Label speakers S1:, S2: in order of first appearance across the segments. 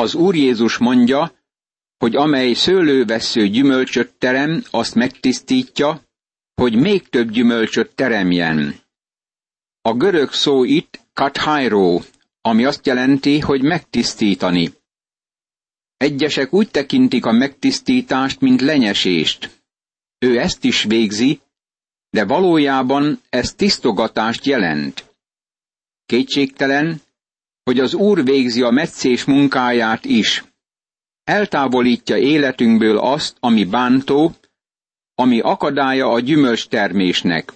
S1: Az Úr Jézus mondja, hogy amely szőlővessző gyümölcsöt terem, azt megtisztítja, hogy még több gyümölcsöt teremjen. A görög szó itt kathairo, ami azt jelenti, hogy megtisztítani. Egyesek úgy tekintik a megtisztítást, mint lenyesést. Ő ezt is végzi, de valójában ez tisztogatást jelent. Kétségtelen, hogy az Úr végzi a meccés munkáját is. Eltávolítja életünkből azt, ami bántó, ami akadálya a gyümölcstermésnek.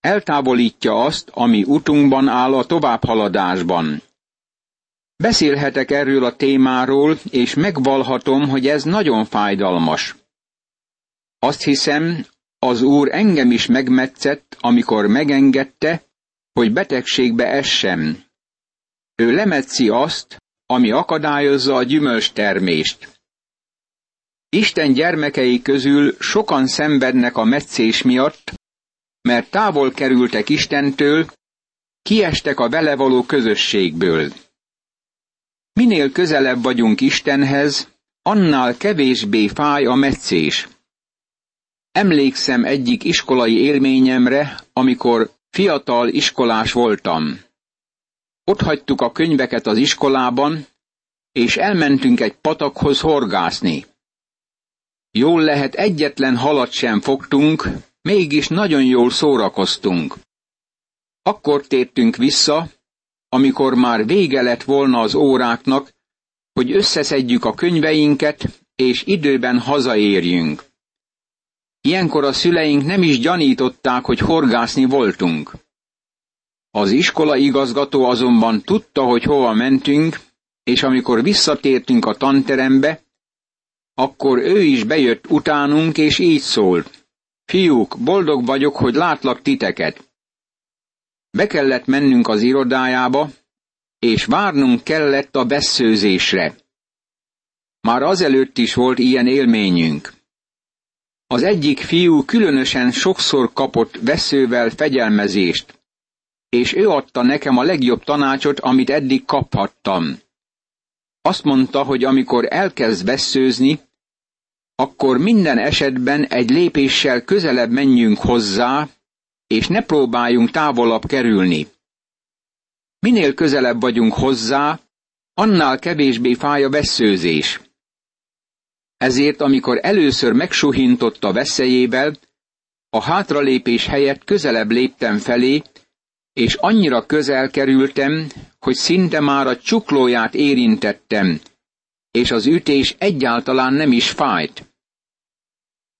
S1: Eltávolítja azt, ami utunkban áll a továbbhaladásban. Beszélhetek erről a témáról, és megvalhatom, hogy ez nagyon fájdalmas. Azt hiszem, az Úr engem is megmetszett, amikor megengedte, hogy betegségbe essem. Ő lemetszi azt, ami akadályozza a gyümölcstermést. Isten gyermekei közül sokan szenvednek a meccés miatt, mert távol kerültek Istentől, kiestek a vele való közösségből. Minél közelebb vagyunk Istenhez, annál kevésbé fáj a meccés. Emlékszem egyik iskolai élményemre, amikor fiatal iskolás voltam. Ott hagytuk a könyveket az iskolában, és elmentünk egy patakhoz horgászni. Jól lehet egyetlen halat sem fogtunk, mégis nagyon jól szórakoztunk. Akkor tértünk vissza, amikor már vége lett volna az óráknak, hogy összeszedjük a könyveinket, és időben hazaérjünk. Ilyenkor a szüleink nem is gyanították, hogy horgászni voltunk. Az iskola igazgató azonban tudta, hogy hova mentünk, és amikor visszatértünk a tanterembe, akkor ő is bejött utánunk, és így szólt. Fiúk, boldog vagyok, hogy látlak titeket. Be kellett mennünk az irodájába, és várnunk kellett a beszőzésre. Már azelőtt is volt ilyen élményünk. Az egyik fiú különösen sokszor kapott veszővel fegyelmezést, és ő adta nekem a legjobb tanácsot, amit eddig kaphattam. Azt mondta, hogy amikor elkezd veszőzni, akkor minden esetben egy lépéssel közelebb menjünk hozzá, és ne próbáljunk távolabb kerülni. Minél közelebb vagyunk hozzá, annál kevésbé fáj a veszőzés. Ezért, amikor először megsuhintott a veszélyével, a hátralépés helyett közelebb léptem felé, és annyira közel kerültem, hogy szinte már a csuklóját érintettem, és az ütés egyáltalán nem is fájt.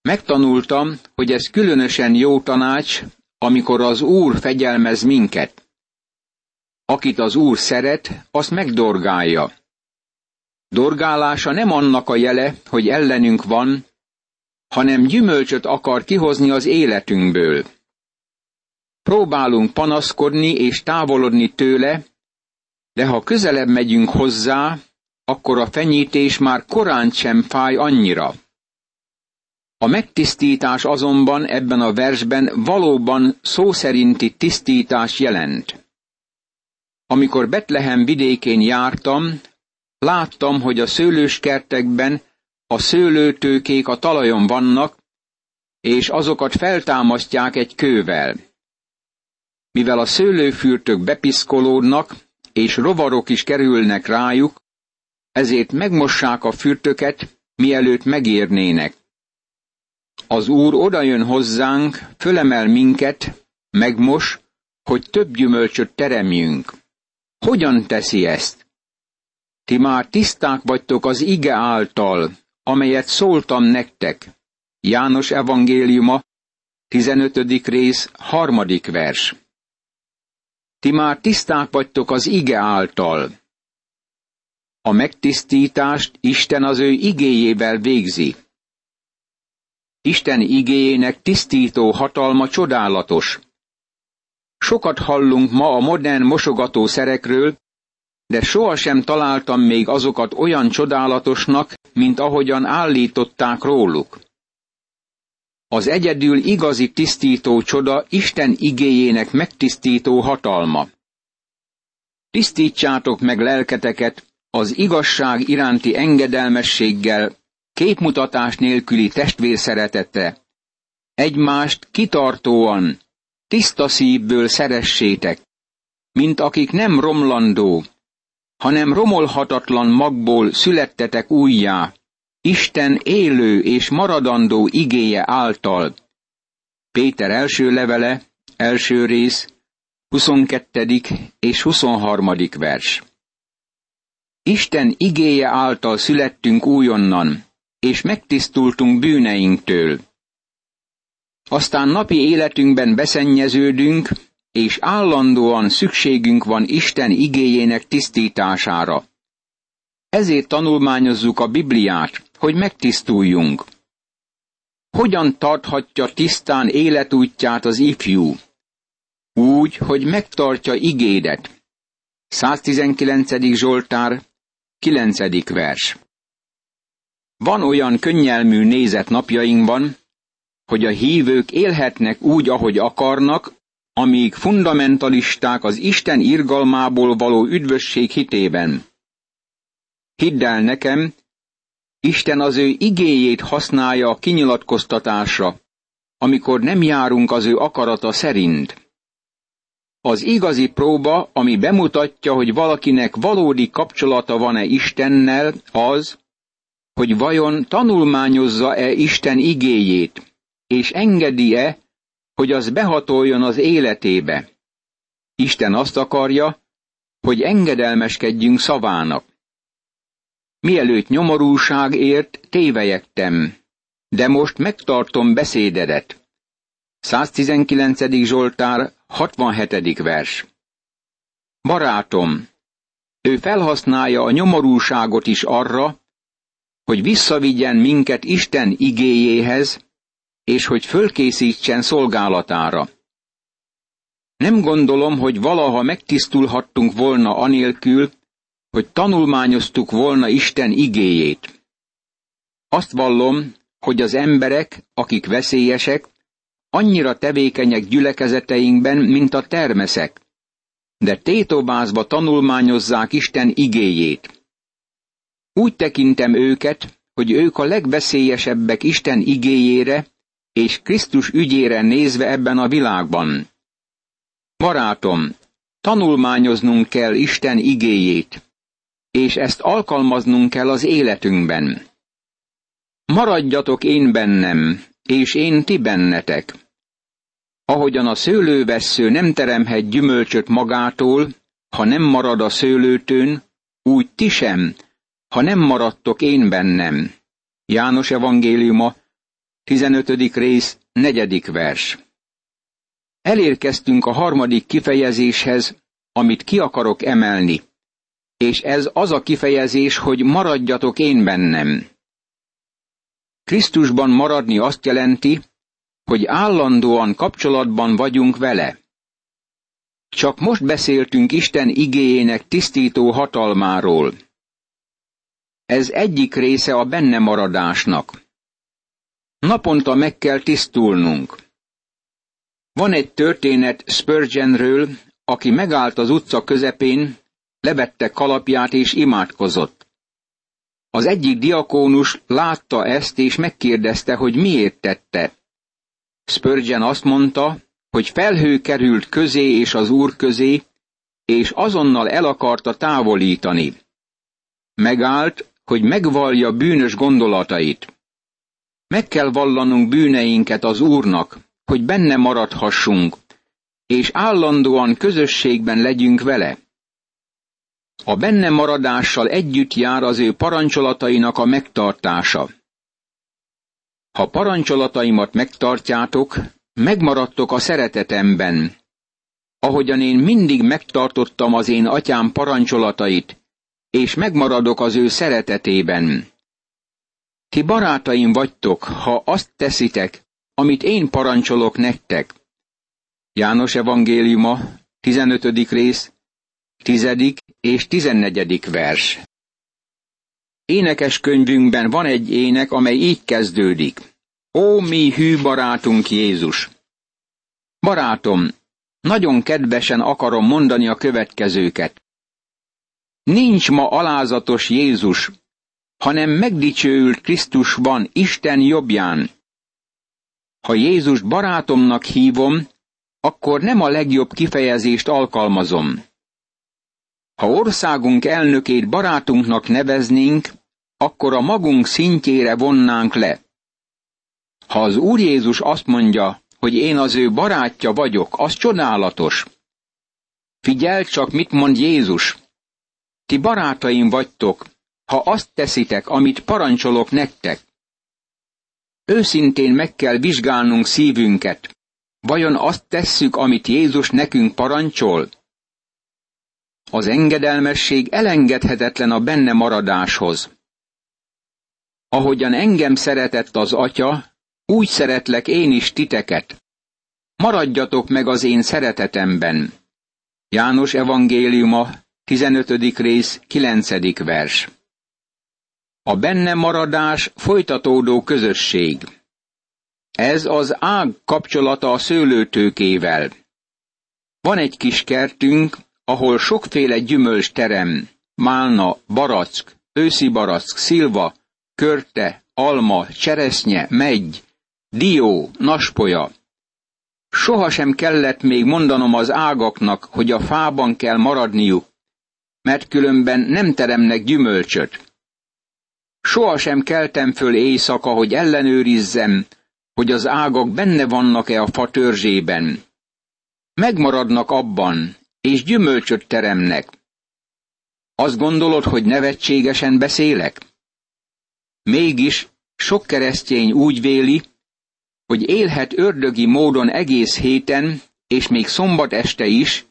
S1: Megtanultam, hogy ez különösen jó tanács, amikor az Úr fegyelmez minket. Akit az Úr szeret, azt megdorgálja. Dorgálása nem annak a jele, hogy ellenünk van, hanem gyümölcsöt akar kihozni az életünkből. Próbálunk panaszkodni és távolodni tőle, de ha közelebb megyünk hozzá, akkor a fenyítés már korán sem fáj annyira. A megtisztítás azonban ebben a versben valóban szó szerinti tisztítás jelent. Amikor Betlehem vidékén jártam, láttam, hogy a szőlőskertekben a szőlőtőkék a talajon vannak, és azokat feltámasztják egy kővel. Mivel a szőlőfürtök bepiszkolódnak, és rovarok is kerülnek rájuk, ezért megmossák a fürtöket, mielőtt megérnének. Az Úr odajön hozzánk, fölemel minket, megmos, hogy több gyümölcsöt teremjünk. Hogyan teszi ezt? Ti már tiszták vagytok az ige által, amelyet szóltam nektek. János evangéliuma, 15. rész, harmadik vers. Ti már tiszták vagytok az ige által. A megtisztítást Isten az ő igéjével végzi. Isten igéjének tisztító hatalma csodálatos. Sokat hallunk ma a modern mosogató szerekről, de sohasem találtam még azokat olyan csodálatosnak, mint ahogyan állították róluk. Az egyedül igazi tisztító csoda Isten igéjének megtisztító hatalma. Tisztítsátok meg lelketeket, az igazság iránti engedelmességgel, képmutatás nélküli testvérszeretete, egymást kitartóan, tiszta szívből szeressétek, mint akik nem romlandó, hanem romolhatatlan magból születtetek újjá, Isten élő és maradandó igéje által. Péter első levele, első rész, 22. és 23. vers. Isten igéje által születtünk újonnan, és megtisztultunk bűneinktől. Aztán napi életünkben beszennyeződünk, és állandóan szükségünk van Isten igéjének tisztítására. Ezért tanulmányozzuk a Bibliát, hogy megtisztuljunk. Hogyan tarthatja tisztán életútját az ifjú? Úgy, hogy megtartja igédet. 119. Zsoltár, 9. vers. Van olyan könnyelmű nézet napjainkban, hogy a hívők élhetnek úgy, ahogy akarnak, amíg fundamentalisták az Isten irgalmából való üdvösség hitében. Hidd el nekem, Isten az ő igéjét használja a kinyilatkoztatásra, amikor nem járunk az ő akarata szerint. Az igazi próba, ami bemutatja, hogy valakinek valódi kapcsolata van-e Istennel, az, hogy vajon tanulmányozza-e Isten igéjét, és engedi-e, hogy az behatoljon az életébe. Isten azt akarja, hogy engedelmeskedjünk szavának. Mielőtt nyomorúság ért, tévejektem, de most megtartom beszédedet. 119. Zsoltár, 67. vers. Barátom, ő felhasználja a nyomorúságot is arra, hogy visszavigyen minket Isten igéjéhez, és hogy fölkészítsen szolgálatára. Nem gondolom, hogy valaha megtisztulhattunk volna anélkül, hogy tanulmányoztuk volna Isten igéjét. Azt vallom, hogy az emberek, akik veszélyesek, annyira tevékenyek gyülekezeteinkben, mint a termeszek, de tétobázva tanulmányozzák Isten igéjét. Úgy tekintem őket, hogy ők a legveszélyesebbek Isten igéjére és Krisztus ügyére nézve ebben a világban. Barátom, tanulmányoznunk kell Isten igéjét, és ezt alkalmaznunk kell az életünkben. Maradjatok én bennem, és én ti bennetek. Ahogyan a szőlővessző nem teremhet gyümölcsöt magától, ha nem marad a szőlőtőn, úgy ti sem, ha nem maradtok én bennem. János evangéliuma, 15. rész, 4. vers. Elérkeztünk a harmadik kifejezéshez, amit ki akarok emelni. És ez az a kifejezés, hogy maradjatok én bennem. Krisztusban maradni azt jelenti, hogy állandóan kapcsolatban vagyunk vele. Csak most beszéltünk Isten igéjének tisztító hatalmáról. Ez egyik része a benne maradásnak. Naponta meg kell tisztulnunk. Van egy történet Spurgeonről, aki megállt az utca közepén, levette kalapját és imádkozott. Az egyik diakónus látta ezt és megkérdezte, hogy miért tette. Spurgeon azt mondta, hogy felhő került közé és az úr közé, és azonnal el akarta távolítani. Megállt, hogy megvallja bűnös gondolatait. Meg kell vallanunk bűneinket az Úrnak, hogy benne maradhassunk, és állandóan közösségben legyünk vele. A benne maradással együtt jár az ő parancsolatainak a megtartása. Ha parancsolataimat megtartjátok, megmaradtok a szeretetemben, ahogyan én mindig megtartottam az én atyám parancsolatait, és megmaradok az ő szeretetében. Ti barátaim vagytok, ha azt teszitek, amit én parancsolok nektek. János evangéliuma, 15. rész, 10. és 14. vers. Énekes könyvünkben van egy ének, amely így kezdődik. Ó, mi hű barátunk Jézus! Barátom, nagyon kedvesen akarom mondani a következőket. Nincs ma alázatos Jézus, hanem megdicsőült Krisztusban Isten jobbján. Ha Jézus barátomnak hívom, akkor nem a legjobb kifejezést alkalmazom. Ha országunk elnökét barátunknak neveznénk, akkor a magunk szintjére vonnánk le. Ha az Úr Jézus azt mondja, hogy én az ő barátja vagyok, az csodálatos. Figyeld csak, mit mond Jézus. Ti barátaim vagytok, ha azt teszitek, amit parancsolok nektek. Őszintén meg kell vizsgálnunk szívünket. Vajon azt tesszük, amit Jézus nekünk parancsol? Az engedelmesség elengedhetetlen a benne maradáshoz. Ahogyan engem szeretett az Atya, úgy szeretlek én is titeket. Maradjatok meg az én szeretetemben. János evangéliuma, 15. rész, 9. vers. A benne maradás folytatódó közösség. Ez az ág kapcsolata a szőlőtőkével. Van egy kis kertünk, ahol sokféle gyümölcs terem, málna, barack, őszi barack, szilva, körte, alma, cseresznye, megy, dió, naspolya. Soha sem kellett még mondanom az ágaknak, hogy a fában kell maradniuk, mert különben nem teremnek gyümölcsöt. Soha sem keltem föl éjszaka, hogy ellenőrizzem, hogy az ágak benne vannak-e a fa törzsében. Megmaradnak abban, és gyümölcsöt teremnek. Azt gondolod, hogy nevetségesen beszélek? Mégis sok keresztény úgy véli, hogy élhet ördögi módon egész héten, és még szombat este is,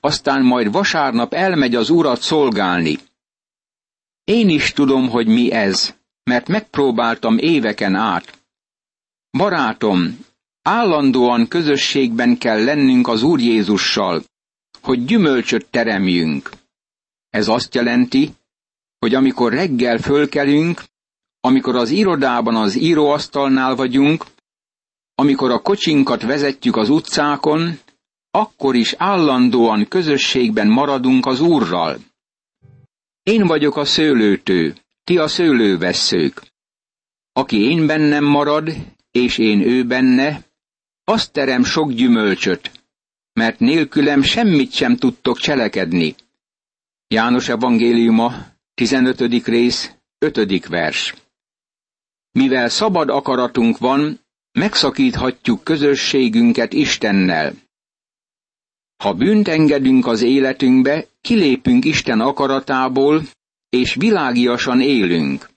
S1: aztán majd vasárnap elmegy az urat szolgálni. Én is tudom, hogy mi ez, mert megpróbáltam éveken át. Barátom, állandóan közösségben kell lennünk az Úr Jézussal, hogy gyümölcsöt teremjünk. Ez azt jelenti, hogy amikor reggel fölkelünk, amikor az irodában az íróasztalnál vagyunk, amikor a kocsinkat vezetjük az utcákon, akkor is állandóan közösségben maradunk az Úrral. Én vagyok a szőlőtő, ti a szőlővesszők. Aki én bennem marad, és én ő benne, azt terem sok gyümölcsöt, mert nélkülem semmit sem tudtok cselekedni. János evangéliuma, 15. rész, 5. vers. Mivel szabad akaratunk van, megszakíthatjuk közösségünket Istennel. Ha bűnt engedünk az életünkbe, kilépünk Isten akaratából, és világiasan élünk.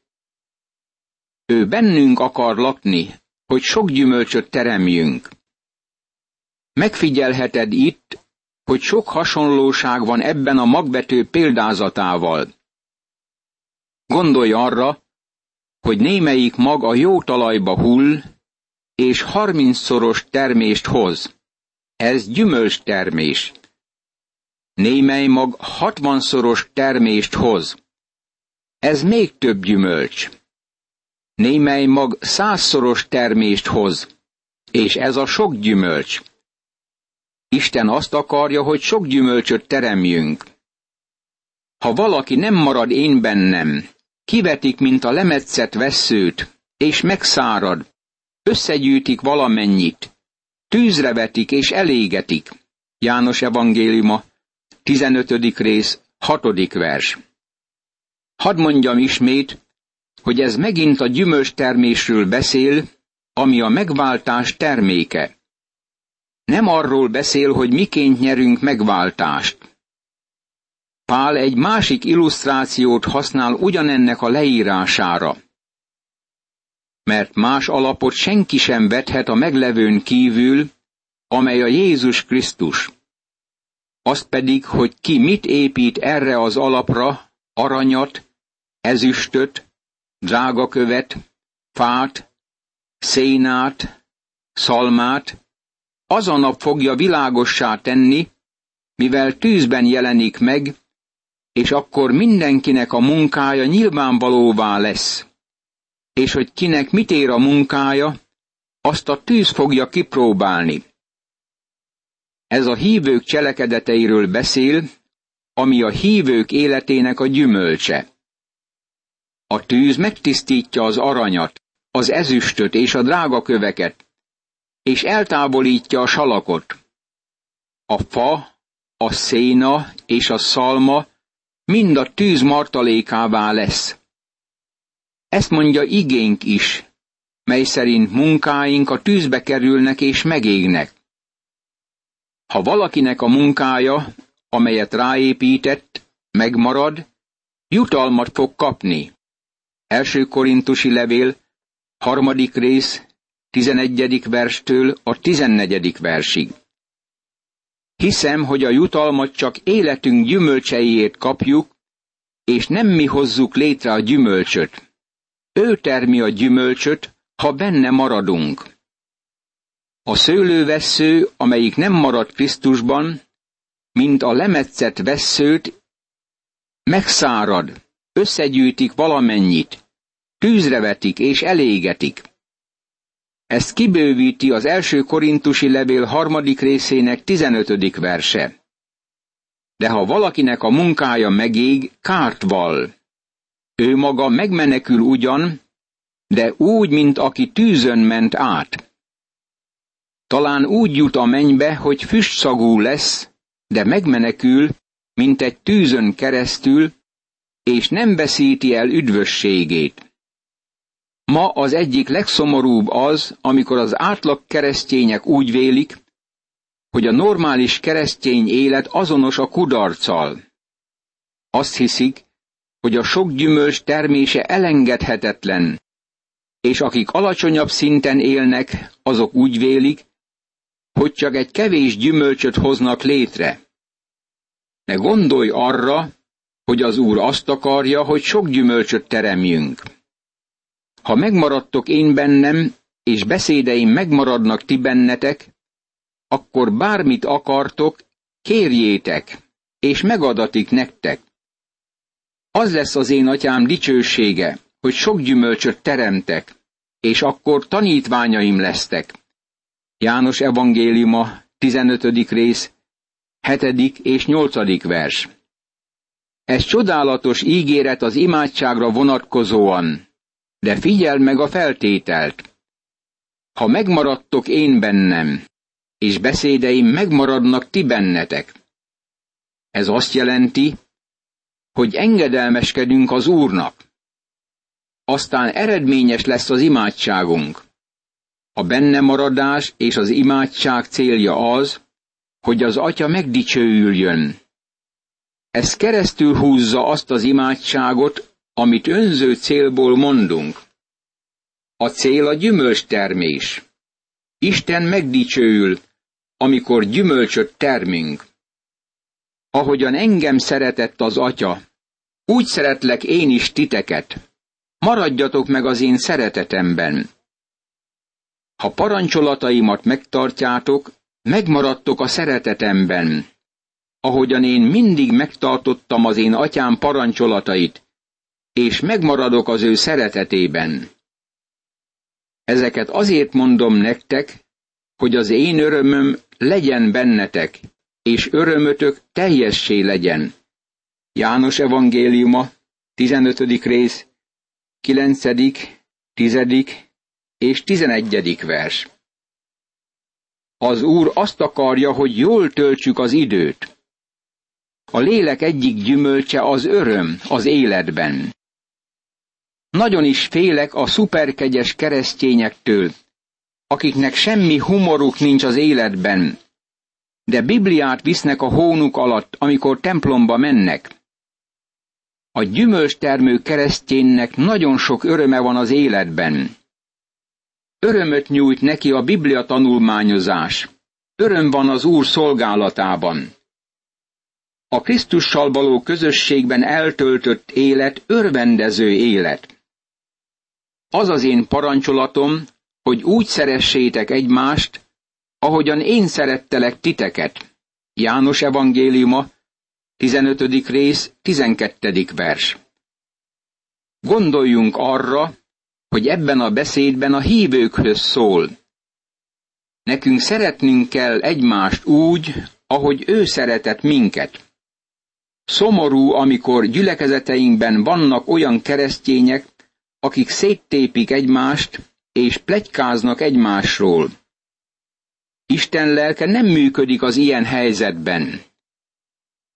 S1: Ő bennünk akar lakni, hogy sok gyümölcsöt teremjünk. Megfigyelheted itt, hogy sok hasonlóság van ebben a magvető példázatával. Gondolj arra, hogy némelyik mag a jó talajba hull, és harmincszoros termést hoz. Ez gyümölcs termés. Némely mag hatvanszoros termést hoz. Ez még több gyümölcs. Némely mag százszoros termést hoz, és ez a sok gyümölcs. Isten azt akarja, hogy sok gyümölcsöt teremjünk. Ha valaki nem marad én bennem, kivetik, mint a lemetszett vesszőt, és megszárad, összegyűjtik valamennyit, tűzre vetik és elégetik. János evangéliuma, 15. rész, 6. vers. Hadd mondjam ismét, hogy ez megint a gyümölcs termésről beszél, ami a megváltás terméke. Nem arról beszél, hogy miként nyerünk megváltást. Pál egy másik illusztrációt használ ugyanennek a leírására. Mert más alapot senki sem vethet a meglevőn kívül, amely a Jézus Krisztus. Azt pedig, hogy ki mit épít erre az alapra, aranyat, ezüstöt, drágakövet, fát, szénát, szalmát, az a nap fogja világossá tenni, mivel tűzben jelenik meg, és akkor mindenkinek a munkája nyilvánvalóvá lesz. És hogy kinek mit ér a munkája, azt a tűz fogja kipróbálni. Ez a hívők cselekedeteiről beszél, ami a hívők életének a gyümölcse. A tűz megtisztítja az aranyat, az ezüstöt és a drágaköveket, és eltávolítja a salakot. A fa, a széna és a szalma mind a tűz martalékává lesz. Ezt mondja igénk is, mely szerint munkáink a tűzbe kerülnek és megégnek. Ha valakinek a munkája, amelyet ráépített, megmarad, jutalmat fog kapni. Első korintusi levél, harmadik rész, tizenegyedik verstől a tizennegyedik versig. Hiszem, hogy a jutalmat csak életünk gyümölcseiért kapjuk, és nem mi hozzuk létre a gyümölcsöt. Ő termi a gyümölcsöt, ha benne maradunk. A szőlővessző, amelyik nem marad Krisztusban, mint a lemetszett vesszőt, megszárad, összegyűjtik valamennyit, tűzre vetik és elégetik. Ezt kibővíti az első korintusi levél harmadik részének tizenötödik verse. De ha valakinek a munkája megég, kárt val. Ő maga megmenekül ugyan, de úgy, mint aki tűzön ment át. Talán úgy jut a mennybe, hogy füstszagú lesz, de megmenekül, mint egy tűzön keresztül, és nem veszíti el üdvösségét. Ma az egyik legszomorúbb az, amikor az átlag keresztények úgy vélik, hogy a normális keresztény élet azonos a kudarccal. Azt hiszik, hogy a sok gyümölcs termése elengedhetetlen, és akik alacsonyabb szinten élnek, azok úgy vélik, hogy csak egy kevés gyümölcsöt hoznak létre. Ne gondolj arra, hogy az Úr azt akarja, hogy sok gyümölcsöt teremjünk. Ha megmaradtok én bennem, és beszédeim megmaradnak ti bennetek, akkor bármit akartok, kérjétek, és megadatik nektek. Az lesz az én atyám dicsősége, hogy sok gyümölcsöt teremtek, és akkor tanítványaim lesztek. János evangéliuma, 15. rész, 7. és 8. vers. Ez csodálatos ígéret az imádságra vonatkozóan, de figyeld meg a feltételt. Ha megmaradtok én bennem, és beszédeim megmaradnak ti bennetek. Ez azt jelenti, hogy engedelmeskedünk az Úrnak. Aztán eredményes lesz az imádságunk. A benne maradás és az imádság célja az, hogy az Atya megdicsőüljön. Ez keresztül húzza azt az imádságot, amit önző célból mondunk. A cél a gyümölcstermés. Isten megdicsőül, amikor gyümölcsöt termünk. Ahogyan engem szeretett az Atya, úgy szeretlek én is titeket. Maradjatok meg az én szeretetemben. Ha parancsolataimat megtartjátok, megmaradtok a szeretetemben. Ahogyan én mindig megtartottam az én atyám parancsolatait, és megmaradok az ő szeretetében. Ezeket azért mondom nektek, hogy az én örömöm legyen bennetek, és örömötök teljessé legyen. János evangéliuma, 15. rész, 9., 10. és 11. vers. Az Úr azt akarja, hogy jól töltsük az időt. A lélek egyik gyümölcse az öröm az életben. Nagyon is félek a szuperkegyes keresztényektől, akiknek semmi humoruk nincs az életben, de Bibliát visznek a hónuk alatt, amikor templomba mennek. A gyümölcstermő kereszténynek nagyon sok öröme van az életben. Örömöt nyújt neki a Biblia tanulmányozás. Öröm van az Úr szolgálatában. A Krisztussal való közösségben eltöltött élet örvendező élet. Az az én parancsolatom, hogy úgy szeressétek egymást, ahogyan én szerettelek titeket. János evangéliuma, 15. rész, 12. vers. Gondoljunk arra, hogy ebben a beszédben a hívőkhöz szól. Nekünk szeretnünk kell egymást úgy, ahogy ő szeretett minket. Szomorú, amikor gyülekezeteinkben vannak olyan keresztények, akik széttépik egymást, és plegykáznak egymásról. Isten lelke nem működik az ilyen helyzetben.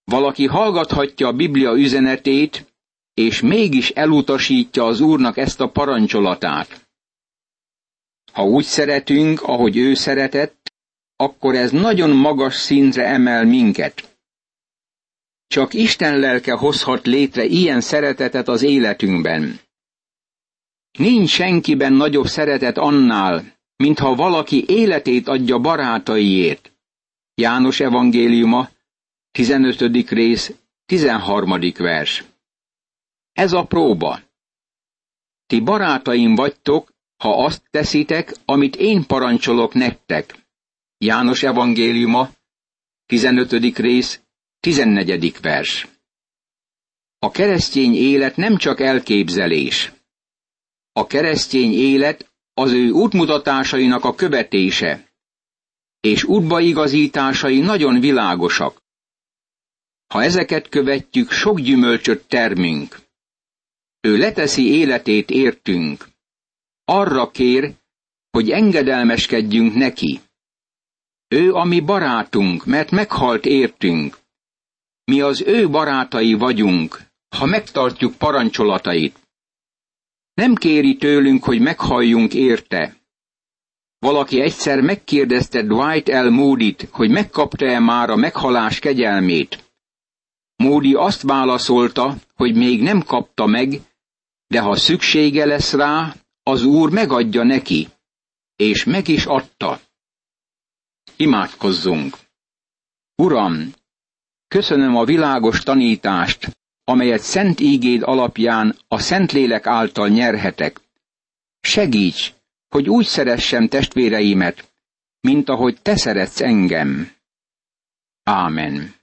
S1: Valaki hallgathatja a Biblia üzenetét, és mégis elutasítja az Úrnak ezt a parancsolatát. Ha úgy szeretünk, ahogy ő szeretett, akkor ez nagyon magas szintre emel minket. Csak Isten lelke hozhat létre ilyen szeretetet az életünkben. Nincs senkiben nagyobb szeretet annál, mintha valaki életét adja barátaiért. János evangéliuma, 15. rész, 13. vers. Ez a próba. Ti barátaim vagytok, ha azt teszitek, amit én parancsolok nektek. János evangéliuma, 15. rész, 14. vers. A keresztény élet nem csak elképzelés. A keresztény élet az ő útmutatásainak a követése, és útbaigazításai nagyon világosak. Ha ezeket követjük, sok gyümölcsöt termünk. Ő leteszi életét értünk. Arra kér, hogy engedelmeskedjünk neki. Ő a mi barátunk, mert meghalt értünk. Mi az ő barátai vagyunk, ha megtartjuk parancsolatait. Nem kéri tőlünk, hogy meghalljunk érte. Valaki egyszer megkérdezte Dwight L. Moody-t, hogy megkapta-e már a meghalás kegyelmét. Moody azt válaszolta, hogy még nem kapta meg, de ha szüksége lesz rá, az Úr megadja neki, és meg is adta. Imádkozzunk! Uram, köszönöm a világos tanítást, amelyet szent ígéd alapján a Szentlélek által nyerhetek. Segíts, hogy úgy szeressem testvéreimet, mint ahogy te szeretsz engem. Ámen.